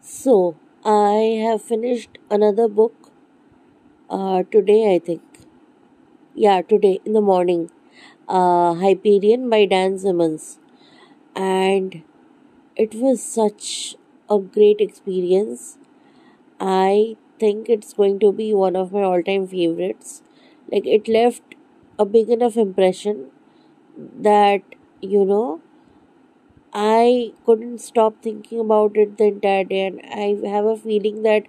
So, I have finished another book uh, today, I think. Yeah, today in the morning. Uh, Hyperion by Dan Simmons. And it was such a great experience. I think it's going to be one of my all time favorites. Like, it left a big enough impression that, you know, I couldn't stop thinking about it the entire day, and I have a feeling that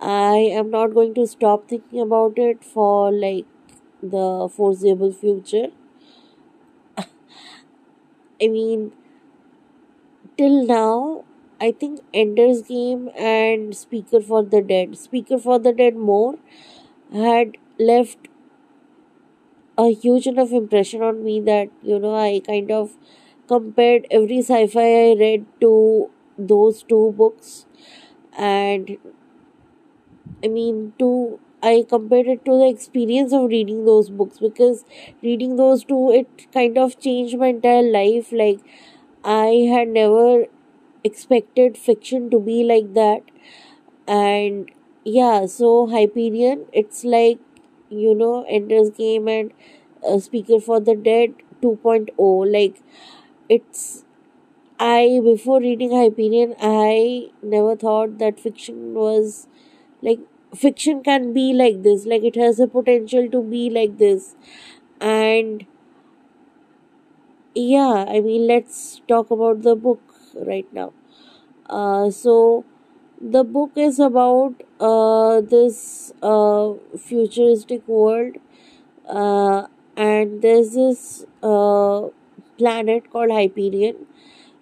I am not going to stop thinking about it for like the foreseeable future. I mean, till now, I think Ender's Game and Speaker for the Dead, Speaker for the Dead more had left a huge enough impression on me that you know I kind of compared every sci-fi I read to those two books. And I mean to I compared it to the experience of reading those books because reading those two it kind of changed my entire life. Like I had never expected fiction to be like that. And yeah so Hyperion it's like you know Ender's Game and uh, Speaker for the Dead 2.0 like it's I before reading Hyperion I never thought that fiction was like fiction can be like this. Like it has a potential to be like this. And yeah I mean let's talk about the book right now. Uh so the book is about uh this uh futuristic world uh and there's this uh planet called Hyperion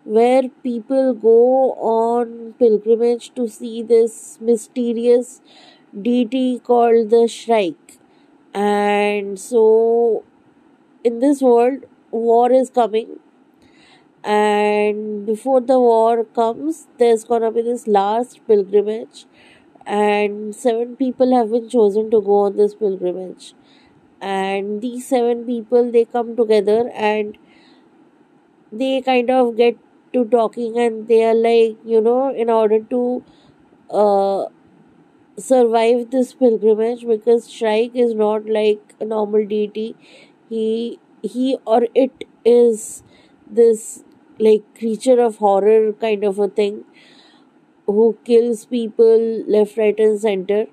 where people go on pilgrimage to see this mysterious deity called the Shrike. And so, in this world, war is coming, and before the war comes, there's gonna be this last pilgrimage, and seven people have been chosen to go on this pilgrimage. And these seven people they come together and they kind of get to talking and they are like you know in order to uh, survive this pilgrimage because shrike is not like a normal deity. He he or it is this like creature of horror kind of a thing who kills people left right and center.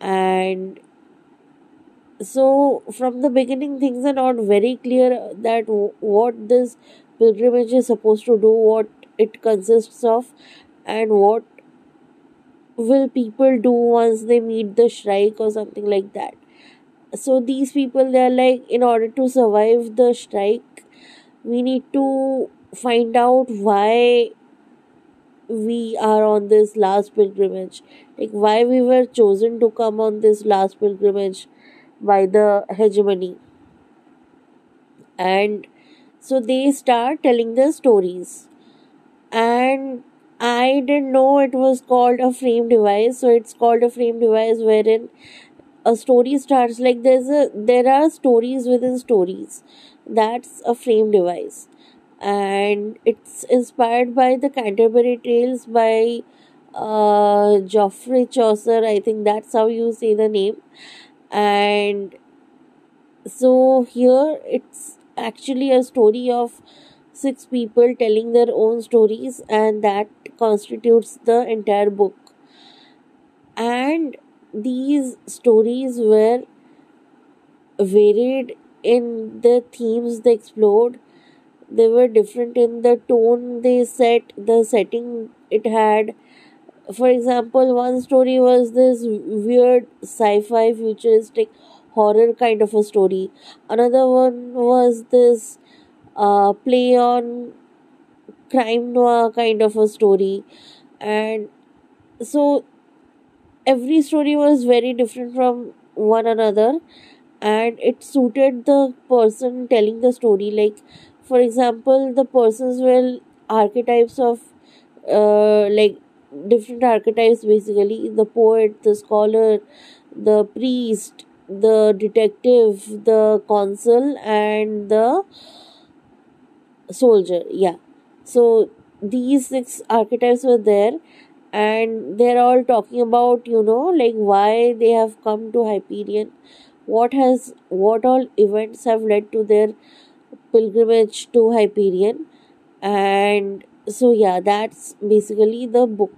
And so from the beginning things are not very clear that what this pilgrimage is supposed to do what it consists of and what will people do once they meet the shrike or something like that. So these people they're like in order to survive the Shrike we need to find out why we are on this last pilgrimage. Like why we were chosen to come on this last pilgrimage by the hegemony. And so they start telling their stories. And i didn't know it was called a frame device. So it's called a frame device wherein a story starts. Like there's a there are stories within stories. That's a frame device. And it's inspired by the canterbury tales by uh geoffrey chaucer. I think that's how you say the name. And so here it's actually a story of six people telling their own stories and that constitutes the entire book. And these stories were varied in the themes they explored. They were different in the tone they set the setting it had. For example one story was this weird sci-fi futuristic horror kind of a story. Another one was this uh, play on crime noir kind of a story. And so every story was very different from one another. And it suited the person telling the story. Like for example the persons were archetypes of uh, like different archetypes basically. The poet the scholar the priest the detective the consul and the soldier. Yeah. So these six archetypes were there and they're all talking about you know like why they have come to hyperion. What has what all events have led to their pilgrimage to hyperion. And so yeah that's basically the book.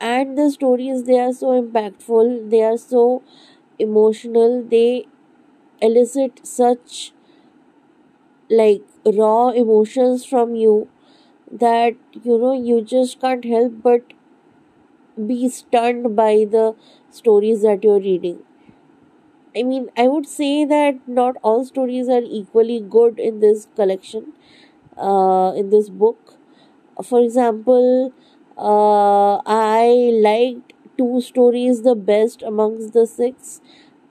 And the stories they are so impactful. They are so emotional they elicit such like raw emotions from you that you know you just can't help but be stunned by the stories that you're reading. I mean i would say that not all stories are equally good in this collection uh, in this book. For example uh, i liked two stories the best amongst the six.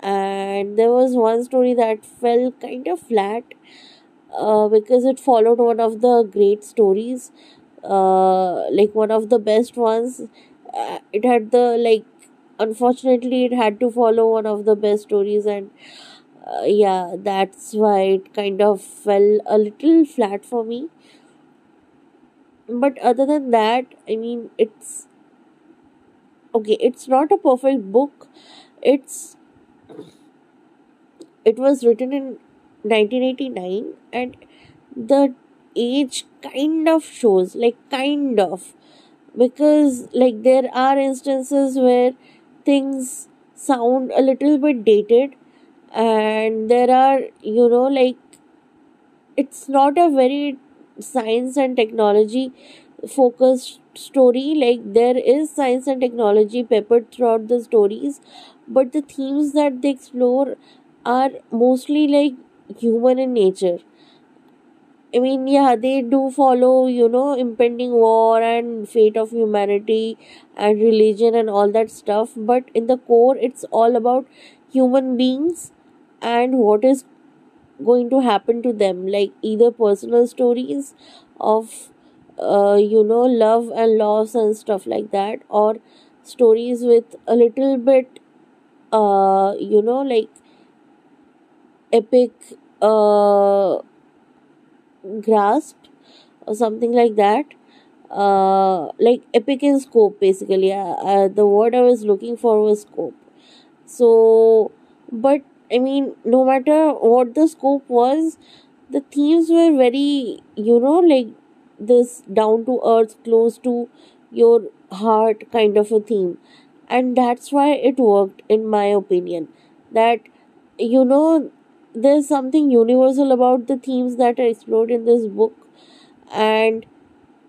And there was one story that fell kind of flat uh, because it followed one of the great stories uh, like one of the best ones. Uh, it had the like unfortunately it had to follow one of the best stories and uh, yeah that's why it kind of fell a little flat for me. But other than that i mean it's okay it's not a perfect book. It's it was written in 1989 and the age kind of shows like kind of. Because like there are instances where things sound a little bit dated and there are you know like it's not a very science and technology focused story like there is science and technology peppered throughout the stories but the themes that they explore are mostly like human in nature I mean, yeah, they do follow, you know, impending war and fate of humanity and religion and all that stuff. But in the core, it's all about human beings and what is going to happen to them. Like either personal stories of, uh, you know, love and loss and stuff like that, or stories with a little bit, uh, you know, like epic, uh, grasp or something like that. Uh, like epic in scope basically. Uh, uh, the word i was looking for was scope. So but i mean no matter what the scope was the themes were very you know like this down to earth close to your heart kind of a theme. And that's why it worked in my opinion. That you know there's something universal about the themes that are explored in this book. And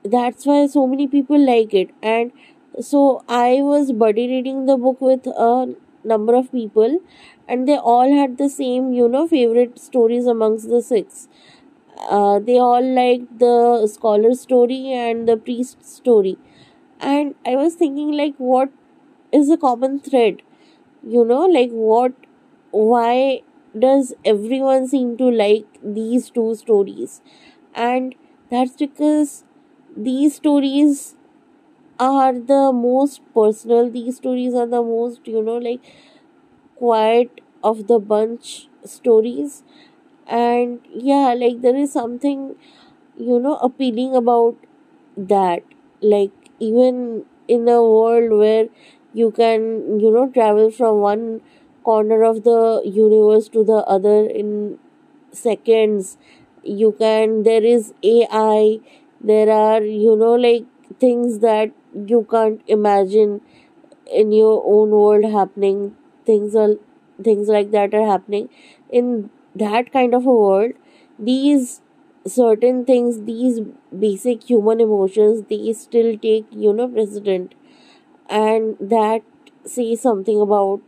that's why so many people like it. And so i was buddy reading the book with a number of people. And they all had the same you know favorite stories amongst the six uh, they all liked the scholar story and the priest story. And i was thinking like what is a common thread? You know like what why does everyone seem to like these two stories? And that's because these stories are the most personal. These stories are the most you know like quiet of the bunch stories and yeah like there is something you know appealing about that. Like even in a world where you can you know travel from one corner of the universe to the other in seconds. You can there is ai there are you know like things that you can't imagine in your own world happening. Things are things like that are happening. In that kind of a world these certain things these basic human emotions they still take you know precedent. And that says something about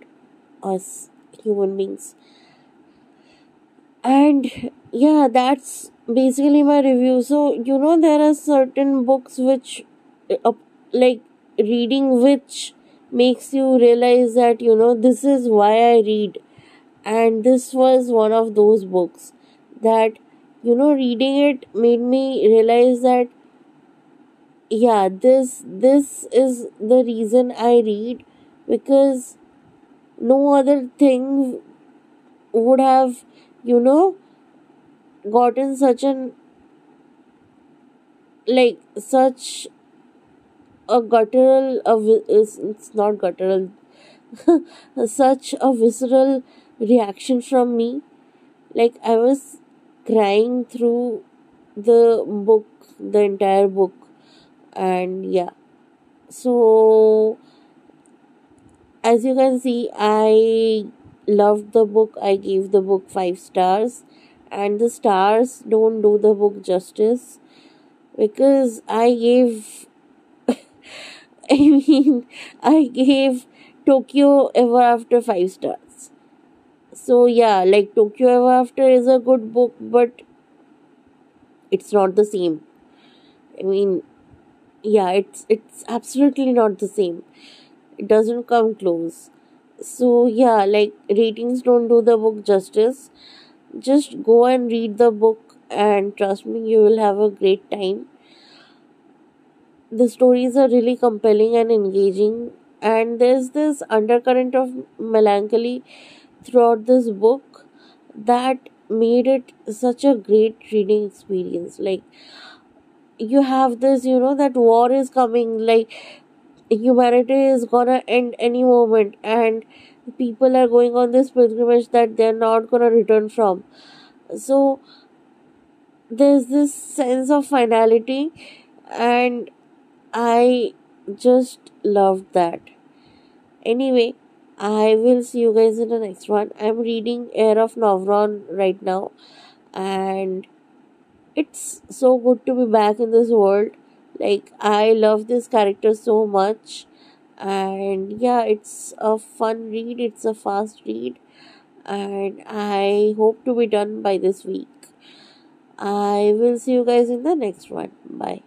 us human beings. And yeah that's basically my review. So you know there are certain books which uh, like reading which makes you realize that you know this is why i read and this was one of those books that you know reading it made me realize that yeah this this is the reason i read because no other thing would have you know gotten such an like such a guttural, a, it's not guttural, such a visceral reaction from me. Like I was crying through the book, the entire book, and yeah. So as you can see, I loved the book. I gave the book five stars, and the stars don't do the book justice because I gave. I mean, I gave Tokyo Ever After five stars. So yeah, like Tokyo Ever After is a good book, but it's not the same. I mean, yeah, it's it's absolutely not the same. It doesn't come close. So yeah, like ratings don't do the book justice. Just go and read the book and trust me you will have a great time. The stories are really compelling and engaging and there's this undercurrent of melancholy throughout this book that made it such a great reading experience. Like you have this you know that war is coming like humanity is gonna end any moment and people are going on this pilgrimage that they're not gonna return from. So there's this sense of finality and i just loved that. Anyway i will see you guys in the next one. I'm reading Heir of Novron right now. And it's so good to be back in this world. Like i love this character so much. And yeah it's a fun read. It's a fast read. And i hope to be done by this week. I will see you guys in the next one. Bye